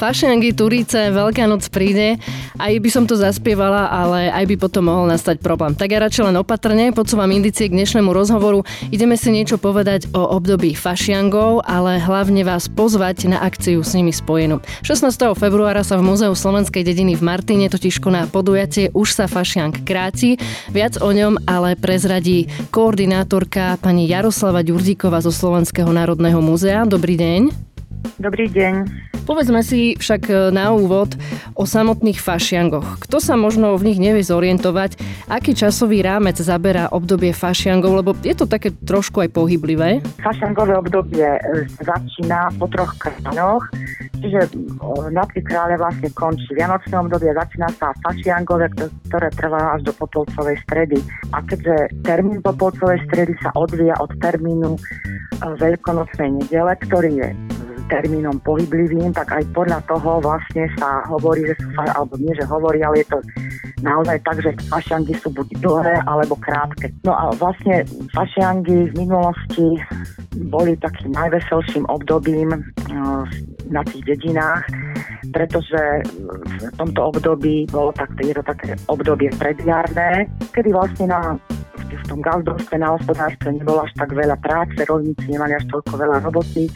Fašiangy, Turice, Veľká noc príde. Aj by som to zaspievala, ale aj by potom mohol nastať problém. Tak ja radšej len opatrne, podsúvam indície k dnešnému rozhovoru. Ideme si niečo povedať o období fašiangov, ale hlavne vás pozvať na akciu s nimi spojenú. 16. februára sa v Múzeu slovenskej dediny v Martine totiž koná podujatie Už sa fašiang kráti. Viac o ňom ale prezradí koordinátorka pani Jaroslava Ďurdíková zo Slovenského národného múzea. Dobrý deň. Dobrý deň. Povedzme si však e, na úvod o samotných fašiangoch. Kto sa možno v nich nevie zorientovať, aký časový rámec zaberá obdobie fašiangov, lebo je to také trošku aj pohyblivé. Fašiangové obdobie e, začína po troch kráľoch, čiže na tri krále vlastne končí Vianočné obdobie, začína sa fašiangové, ktoré trvá až do Popolcovej stredy. A keďže termín Popolcovej stredy sa odvíja od termínu e, Veľkonočnej nedele, ktorý je termínom pohyblivým, tak aj podľa toho vlastne sa hovorí, že sú, alebo nie, že hovorí, ale je to naozaj tak, že fašiangy sú buď dlhé alebo krátke. No a vlastne fašiangy v minulosti boli takým najveselším obdobím eh, na tých dedinách, pretože v tomto období bolo tak, je to také obdobie predjarné, kedy vlastne na v tom gazdovstve na hospodárstve nebolo až tak veľa práce, rolníci nemali až toľko veľa roboty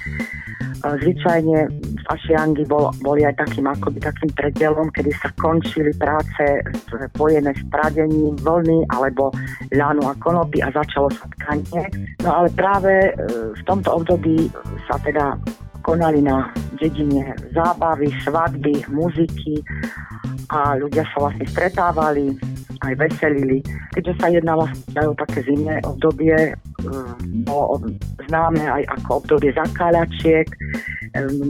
Zvyčajne fašiangy bol, boli aj takým, akoby takým predelom, kedy sa končili práce spojené s pradením vlny alebo ľanu a konopy a začalo sa tkanie. No ale práve e, v tomto období sa teda konali na dedine zábavy, svadby, muziky a ľudia sa vlastne stretávali, aj veselili. Keďže sa jednalo o také zimné obdobie, bolo známe aj ako obdobie zakáľačiek.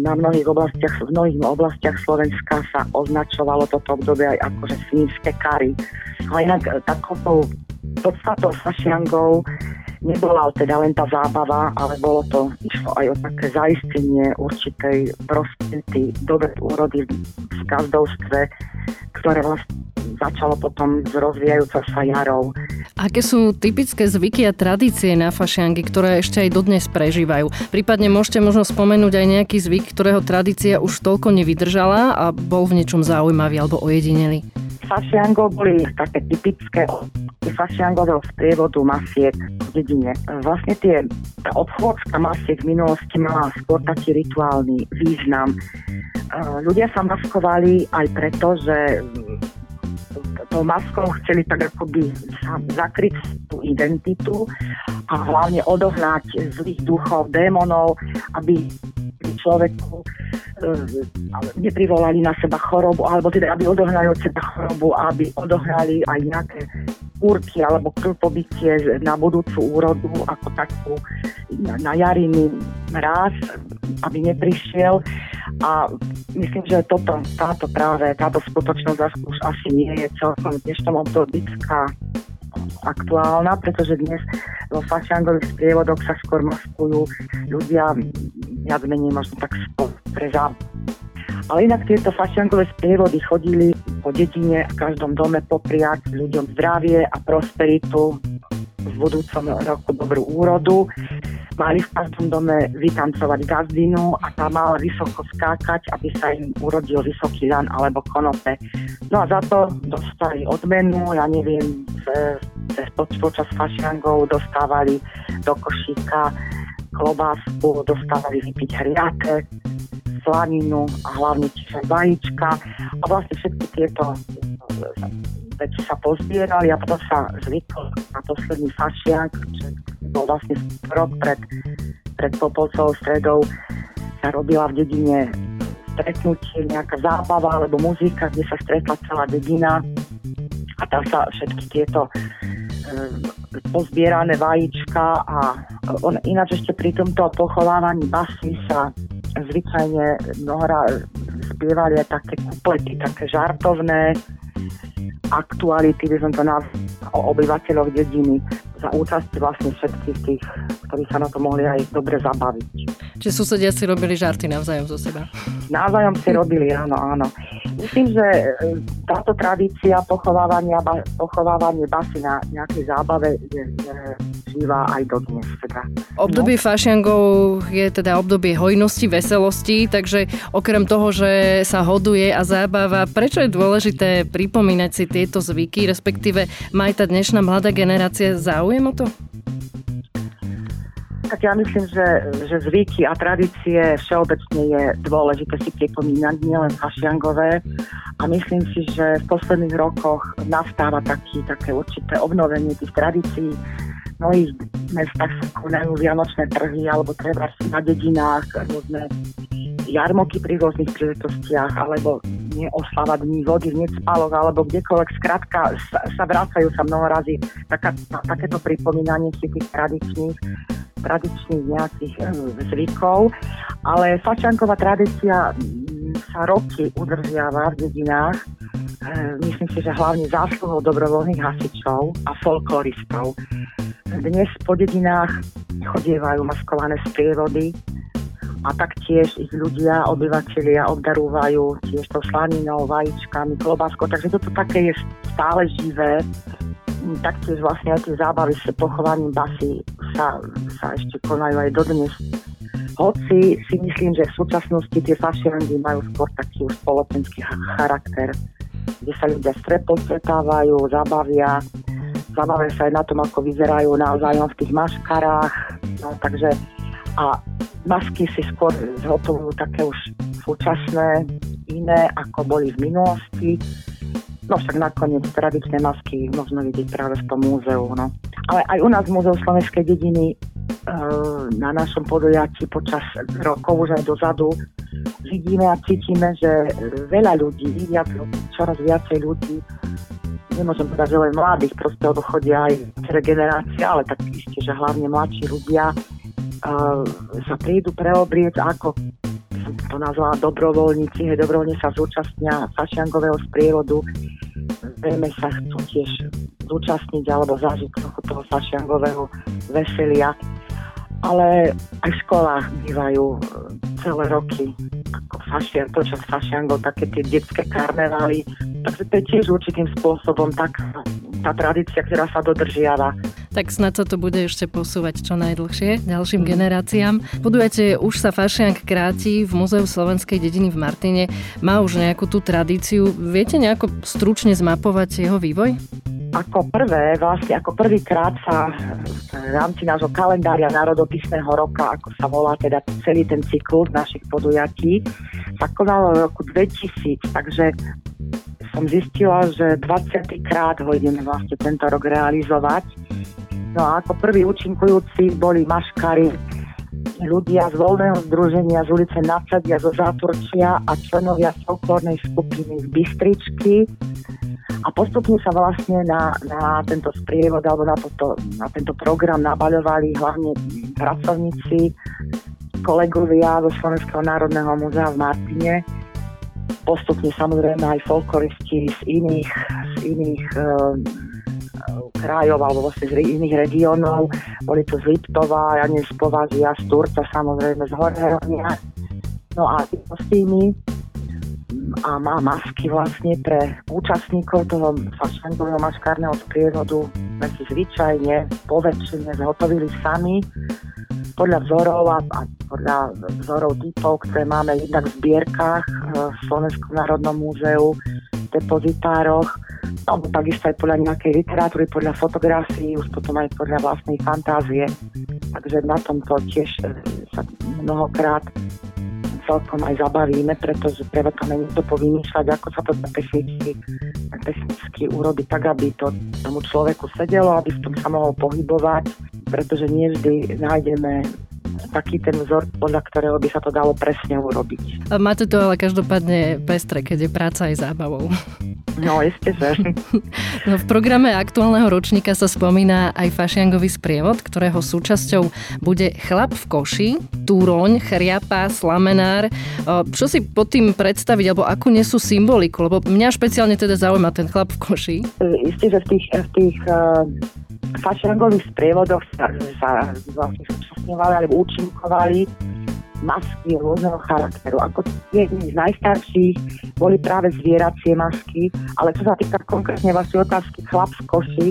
Na mnohých oblastiach, v mnohých oblastiach Slovenska sa označovalo toto obdobie aj ako že svinské kary. A inak e, takouto podstatou fašiangov nebola teda len tá zábava, ale bolo to, išlo aj o také zaistenie určitej prosperity, dobre úrody v gazdovstve, ktoré vlastne začalo potom s rozvíjajúcou sa jarou. Aké sú typické zvyky a tradície na fašiangy, ktoré ešte aj dodnes prežívajú? Prípadne môžete možno spomenúť aj nejaký zvyk, ktorého tradícia už toľko nevydržala a bol v niečom zaujímavý alebo ojedinelý? Fašiangov boli také typické fašiangového sprievodu masiek v dedine. Vlastne tie, tá obchôdzka masiek v minulosti mala skôr taký rituálny význam. Ľudia sa maskovali aj preto, že maskou chceli tak akoby zakryť tú identitu a hlavne odohnať zlých duchov, démonov, aby človeku neprivolali na seba chorobu, alebo teda aby odohnali od seba chorobu, aby odohnali aj nejaké úrky alebo krpobytie na budúcu úrodu ako takú na, jariny mráz, aby neprišiel. A myslím, že toto, táto práve, táto skutočnosť už asi nie je celkom dnešnom období aktuálna, pretože dnes vo fašiangových sprievodoch sa skôr maskujú ľudia viac menej možno tak pre ale inak tieto fašiankové sprievody chodili po dedine v každom dome popriať ľuďom zdravie a prosperitu. V budúcom roku dobrú úrodu. Mali v každom dome vytancovať gazdinu a tá mala vysoko skákať, aby sa im urodil vysoký lan alebo konope. No a za to dostali odmenu, ja neviem, cez počas fašiangov dostávali do košíka klobásku, dostávali vypiť hriate, slaninu a hlavne čiže vajíčka a vlastne všetky tieto veci sa pozbierali a potom sa zvykol na posledný fašiak, bol vlastne rok pred, pred Popolcovou stredou. Sa robila v dedine stretnutie, nejaká zábava alebo muzika, kde sa stretla celá dedina. A tam sa všetky tieto e, pozbierané vajíčka a on, ináč ešte pri tomto pochovávaní basy sa zvyčajne mnohora spievali aj také kuplety, také žartovné, aktuality, by som to nazval, o obyvateľoch dediny za účasti vlastne všetkých tých, ktorí sa na to mohli aj dobre zabaviť. Čiže susedia si robili žarty navzájom zo seba? Navzájom si robili, áno, áno. Myslím, že e, táto tradícia pochovávania, pochovávanie basy na nejakej zábave je, je prežíva aj dodnes. Teda. Obdobie no. fašiangov je teda obdobie hojnosti, veselosti, takže okrem toho, že sa hoduje a zábava, prečo je dôležité pripomínať si tieto zvyky, respektíve má aj tá dnešná mladá generácia záujem o to? Tak ja myslím, že, že zvyky a tradície všeobecne je dôležité si pripomínať, nielen fašiangové. A myslím si, že v posledných rokoch nastáva taký, také určité obnovenie tých tradícií. Mnohých mestách sa konajú vianočné trhy alebo treba na dedinách rôzne jarmoky pri rôznych príležitostiach alebo nie oslava dní vody v Necpaloch alebo kdekoľvek. Skrátka sa, sa vracajú sa mnoho razy taká, takéto pripomínanie si tých tradičných tradičných nejakých zvykov, ale fačanková tradícia mm, sa roky udržiava v dedinách. Eh, myslím si, že hlavne zásluhou dobrovoľných hasičov a folkloristov. Dnes po dedinách chodievajú maskované sprievody a taktiež ich ľudia, obyvateľia obdarúvajú tiež to slaninou, vajíčkami, klobáskou, takže toto také je stále živé. Taktiež vlastne aj tie zábavy s pochovaním basy sa, sa ešte konajú aj dodnes. Hoci si myslím, že v súčasnosti tie fašiangy majú skôr taký spoločenský charakter, kde sa ľudia stretávajú, zabavia, zabavia sa aj na tom, ako vyzerajú navzájom v tých maškarách. No, takže a masky si skôr zhotovujú také už súčasné, iné, ako boli v minulosti. No však nakoniec tradičné masky možno vidieť práve v tom múzeu. No. Ale aj u nás v Múzeu Slovenskej dediny e, na našom podujatí počas rokov už aj dozadu vidíme a cítime, že veľa ľudí, viac, čoraz viacej ľudí, nemôžem povedať, že len mladých, proste odchodia aj celé generácie, ale tak isté, že hlavne mladší ľudia uh, sa prídu preobrieť ako to nazvala dobrovoľníci, hej, dobrovoľne sa zúčastnia fašiangového sprievodu, zrejme sa chcú tiež zúčastniť alebo zažiť trochu toho fašiangového veselia. Ale aj v školách bývajú e, celé roky ako fašian, počas fašiangov také tie detské karnevály. Takže to je tiež určitým spôsobom tak tá tradícia, ktorá sa dodržiava. Tak snad sa to bude ešte posúvať čo najdlhšie ďalším mm. generáciám. Podujete, už sa Fašiank kráti v Múzeu Slovenskej dediny v Martine. Má už nejakú tú tradíciu. Viete nejako stručne zmapovať jeho vývoj? Ako prvé, vlastne ako prvýkrát sa v rámci nášho kalendária národopisného roka, ako sa volá teda celý ten cyklus našich podujatí, sa konalo v roku 2000, takže som zistila, že 20. krát ho ideme vlastne tento rok realizovať. No a ako prvý účinkujúci boli maškary, ľudia z voľného združenia z ulice Nadsadia zo Záturčia a členovia folklórnej skupiny z Bystričky. A postupne sa vlastne na, na tento sprievod alebo na, toto, na tento program nabaľovali hlavne pracovníci, kolegovia zo Slovenského národného múzea v Martine, postupne samozrejme aj folkloristi z iných, z iných uh, krajov alebo vlastne z iných regiónov. Boli to z Liptova, ja neviem, z Povazia, z Turca, samozrejme z Horheronia. No a tí kostýmy a má masky vlastne pre účastníkov toho fašangového maškárneho sprievodu sme si zvyčajne poväčšine zhotovili sami podľa vzorov a, a podľa vzorov typov, ktoré máme jednak v zbierkach e, v Slovenskom národnom múzeu, v depozitároch, alebo takisto aj podľa nejakej literatúry, podľa fotografií, už potom aj podľa vlastnej fantázie. Takže na tomto tiež e, sa mnohokrát celkom aj zabavíme, pretože treba aj niečo povymýšľať, ako sa to technicky, technicky urobiť tak, aby to tomu človeku sedelo, aby v tom sa mohol pohybovať pretože nie vždy nájdeme taký ten vzor, podľa ktorého by sa to dalo presne urobiť. Máte to ale každopádne pestre, keď je práca aj zábavou. No, isté, že. No, v programe aktuálneho ročníka sa spomína aj fašiangový sprievod, ktorého súčasťou bude chlap v koši, túroň, chriapa, slamenár. Čo si pod tým predstaviť, alebo akú nesú symboliku? Lebo mňa špeciálne teda zaujíma ten chlap v koši. Isté, že v tých, v tých uh fašangových sprievodoch sa, sa vlastne súčasňovali alebo účinkovali masky rôzneho charakteru. Ako jedni z najstarších boli práve zvieracie masky, ale čo sa týka konkrétne vašej otázky chlap z koši,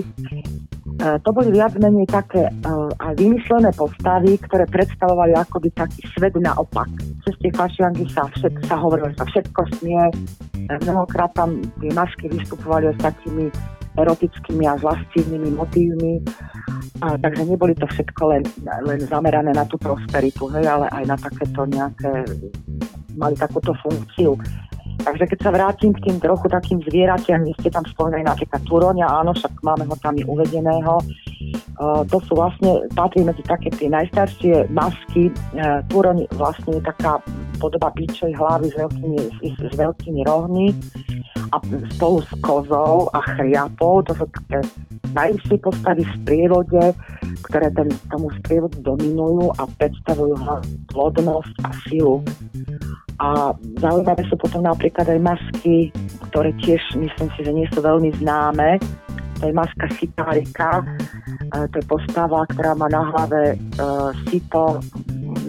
to boli viac menej také uh, aj vymyslené postavy, ktoré predstavovali akoby taký svet naopak. Cez tie fašiangy sa, všet, sa hovorilo, že sa všetko smie. Mnohokrát tam tie masky vystupovali s takými erotickými a zlastívnymi motívmi. A, takže neboli to všetko len, len zamerané na tú prosperitu, hej, ale aj na takéto nejaké, mali takúto funkciu. Takže keď sa vrátim k tým trochu takým zvieratiam, vy ste tam spomínali napríklad Turonia, áno, však máme ho tam uvedeného. Uh, to sú vlastne, patrí medzi také tie najstaršie masky. Uh, Turoň vlastne je taká podoba pičej hlavy s veľkými, s, s veľkými rohmi a spolu s kozou a chriapou. To sú také najvyššie postavy v prírode, ktoré ten, tomu sprievodu dominujú a predstavujú plodnosť a silu. A zaujímavé sú potom napríklad aj masky, ktoré tiež myslím si, že nie sú veľmi známe. To je maska sitárika, to je postava, ktorá má na hlave uh, sito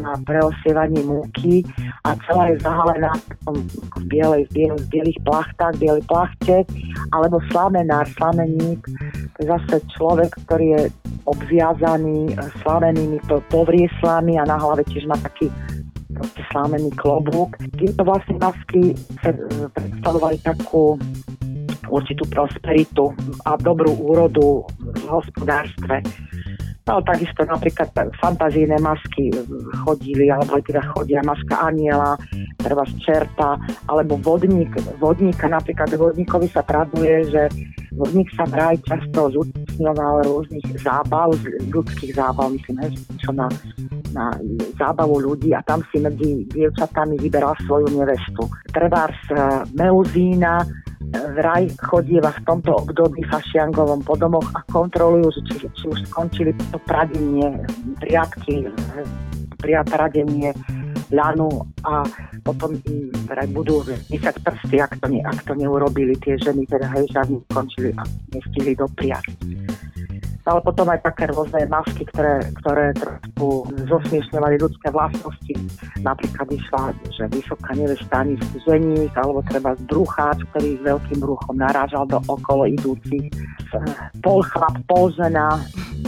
na preosievanie múky a celá je zahalená v, bielej, v, bielej, v bielých plachtách, bielej plachte, alebo slamenár, slameník, to je zase človek, ktorý je obviazaný slamenými povrieslami a na hlave tiež má taký proste slámený klobúk. Tieto vlastne masky predstavovali takú určitú prosperitu a dobrú úrodu v hospodárstve. No takisto napríklad fantazijné masky chodili, alebo teda chodia maska aniela, treba z čerta, alebo vodník, vodníka, napríklad vodníkovi sa traduje, že vodník sa vraj často zúčastňoval rôznych zábav, ľudských zábav, myslím, hej, čo na, na zábavu ľudí a tam si medzi dievčatami vyberal svoju nevestu. Trebárs Meuzína, vraj chodieva v tomto období fašiangovom po domoch a kontrolujú, či, či už skončili to pradenie, priatky, pradenie ľanu a potom im vraj budú vysať prsty, ak to, ne, ak to neurobili tie ženy, teda hej, že skončili a nestihli dopriať ale potom aj také rôzne masky, ktoré, ktoré trošku zosmiešňovali ľudské vlastnosti. Napríklad išla, že vysoká nevesta ani ženík, alebo treba brucháč, ktorý s veľkým bruchom narážal do okolo idúcich. Pol chlap, pol žena,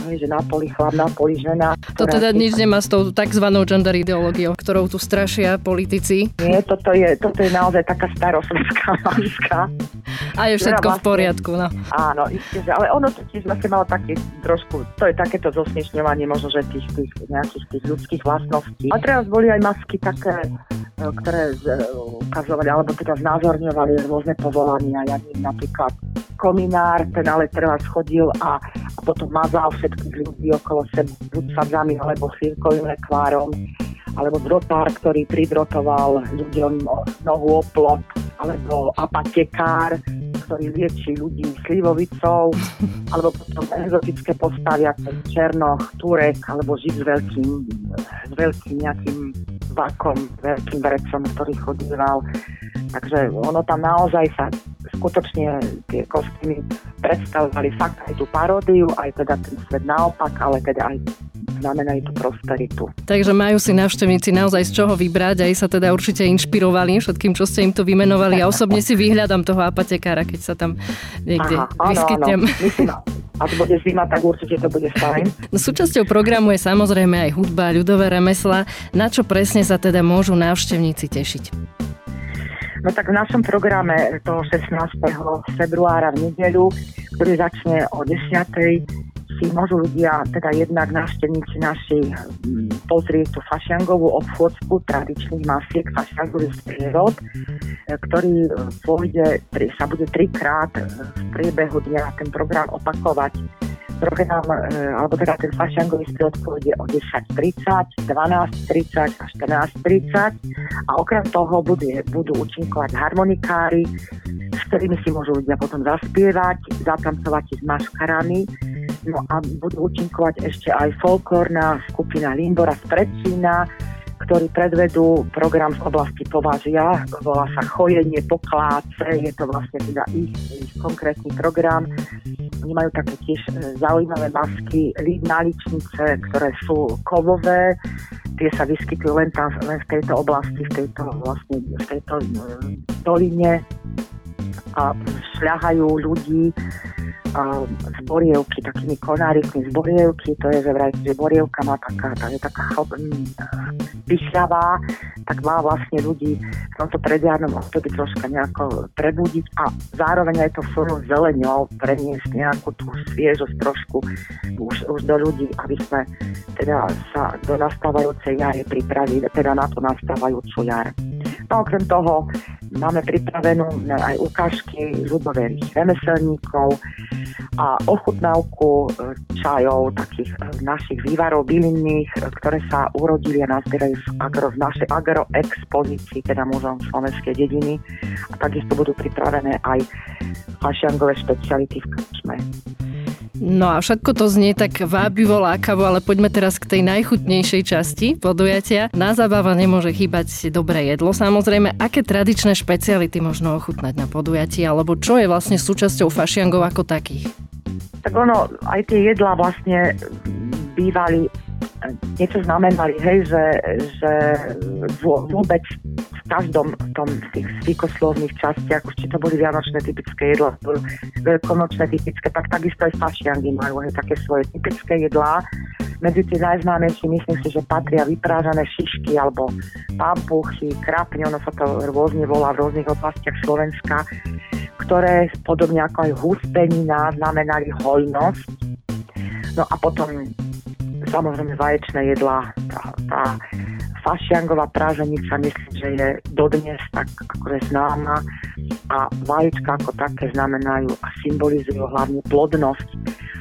že na poli chlap, na poli žena. To teda nič nemá s tou tzv. gender ideológiou, ktorou tu strašia politici. Nie, toto je, toto je naozaj taká starosvedská maska. A je všetko vlastne, v poriadku, no. Áno, isté, ale ono to tiež vlastne malo taký trošku, to je takéto zosmiešňovanie možno, že tých, tých nejakých tých ľudských vlastností. A teraz boli aj masky také, e, ktoré e, ukazovali, alebo teda znázorňovali rôzne povolania. Ja neviem, napríklad kominár, ten ale teraz chodil a, a potom mazal všetkých ľudí okolo seba buď sadzami alebo chvíľkovým lekvárom alebo drotár, ktorý pridrotoval ľuďom nohu o plot, alebo apatekár, ktorý lieči ľudí slivovicou, alebo potom exotické postavy ako Černoch, Turek, alebo Žid s veľkým, s veľkým nejakým vakom, veľkým vrecom, ktorý chodíval. Takže ono tam naozaj sa skutočne tie kostýmy predstavovali fakt aj tú paródiu, aj teda ten svet naopak, ale teda aj znamenajú tú prosperitu. Takže majú si návštevníci naozaj z čoho vybrať, aj sa teda určite inšpirovali všetkým, čo ste im tu vymenovali. Ja osobne si vyhľadám toho apatekára, keď sa tam niekde Aha, áno, vyskytnem. Áno. Myslím, ak bude zima, tak určite to bude fajn. No, súčasťou programu je samozrejme aj hudba, ľudové remesla. Na čo presne sa teda môžu návštevníci tešiť? No tak v našom programe toho 16. februára v nedeľu, ktorý začne o 10 si môžu ľudia, teda jednak návštevníci naši, mm, pozrieť tú fašiangovú obchodsku tradičných masiek fašiangových prírod, ktorý e, pôjde, sa bude trikrát e, v priebehu dňa ten program opakovať. Program, alebo teda ten fašiangový sprievod pôjde o 10.30, 12.30 a 14.30 a okrem toho bude, budú účinkovať harmonikári, s ktorými si môžu ľudia potom zaspievať, zatancovať s maškarami. No a budú účinkovať ešte aj folklórna skupina Limbora z Predsína, ktorí predvedú program z oblasti považia, volá sa Chojenie pokláce, je to vlastne teda ich, ich konkrétny program. Oni majú také tiež e, zaujímavé masky, náličnice, ktoré sú kovové, tie sa vyskytujú len, tam, len v tejto oblasti, v tejto, vlastne, v tejto e, doline a šľahajú ľudí z borievky, takými konárikmi z borievky, to je, že vraj, že borievka má taká, tá je taká vyšľavá, tak má vlastne ľudí v tomto predjarnom období troška nejako prebudiť a zároveň aj to svojou zeleňou preniesť nejakú tú sviežosť trošku už, už do ľudí, aby sme teda sa do nastávajúcej jary pripravili, teda na to nastávajúcu jar. No okrem toho máme pripravenú aj ukážky ľudoverých remeselníkov, a ochutnávku e, čajov, takých e, našich vývarov bylinných, e, ktoré sa urodili a nazbierajú v, agro, v našej agroexpozícii, teda Múzeum Slovenskej dediny. A takisto budú pripravené aj hašiangové špeciality v krčme. No a všetko to znie tak vábivo, lákavo, ale poďme teraz k tej najchutnejšej časti podujatia. Na zábava nemôže chýbať dobré jedlo. Samozrejme, aké tradičné špeciality možno ochutnať na podujatí, alebo čo je vlastne súčasťou fašiangov ako takých? Tak ono, aj tie jedlá vlastne bývali niečo znamenali, hej, že, že vôbec v každom tom z tých zvykoslovných častiach, už či to boli vianočné typické jedlá, veľkonočné typické, tak takisto aj fašiangy majú hej, také svoje typické jedlá. Medzi tie najznámejšie myslím si, že patria vyprážané šišky alebo pampuchy, krapne, ono sa to rôzne volá v rôznych oblastiach Slovenska, ktoré podobne ako aj hustenina znamenali hojnosť. No a potom samozrejme vaječné jedlá, tá, tá fašiangová práženica myslím, že je dodnes tak ako je známa a vajíčka ako také znamenajú a symbolizujú hlavne plodnosť.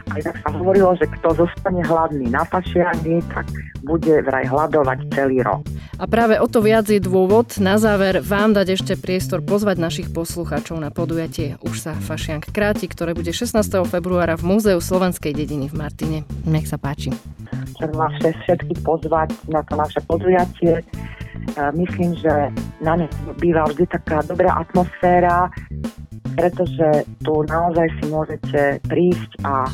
A inak sa hovorilo, že kto zostane hladný na fašiangy, tak bude vraj hľadovať celý rok. A práve o to viac je dôvod na záver vám dať ešte priestor pozvať našich poslucháčov na podujatie Už sa fašiank kráti, ktoré bude 16. februára v Múzeu Slovenskej dediny v Martine. Nech sa páči. Chcem vás všetkých pozvať na to naše podujatie. Myslím, že na ne býva vždy taká dobrá atmosféra, pretože tu naozaj si môžete prísť a e,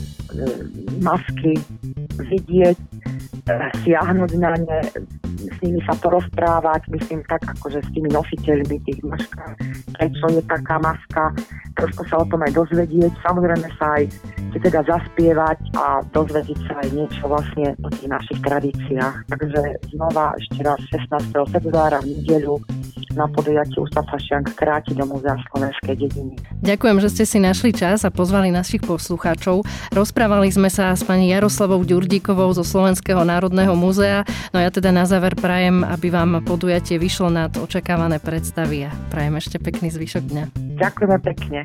masky vidieť, e, siahnuť na ne, s nimi sa porozprávať, myslím tak akože s tými nositeľmi tých maskách, prečo je taká maska, trošku sa o tom aj dozvedieť, samozrejme sa aj teda zaspievať a dozvedieť sa aj niečo vlastne o tých našich tradíciách. Takže znova ešte raz 16. februára v nedeľu na podujatí Ústav Fašiank kráti do Múzea Slovenskej dediny. Ďakujem, že ste si našli čas a pozvali našich poslucháčov. Rozprávali sme sa s pani Jaroslavou Ďurdíkovou zo Slovenského národného múzea. No ja teda na záver prajem, aby vám podujatie vyšlo nad očakávané predstavy a prajem ešte pekný zvyšok dňa. Ďakujeme pekne.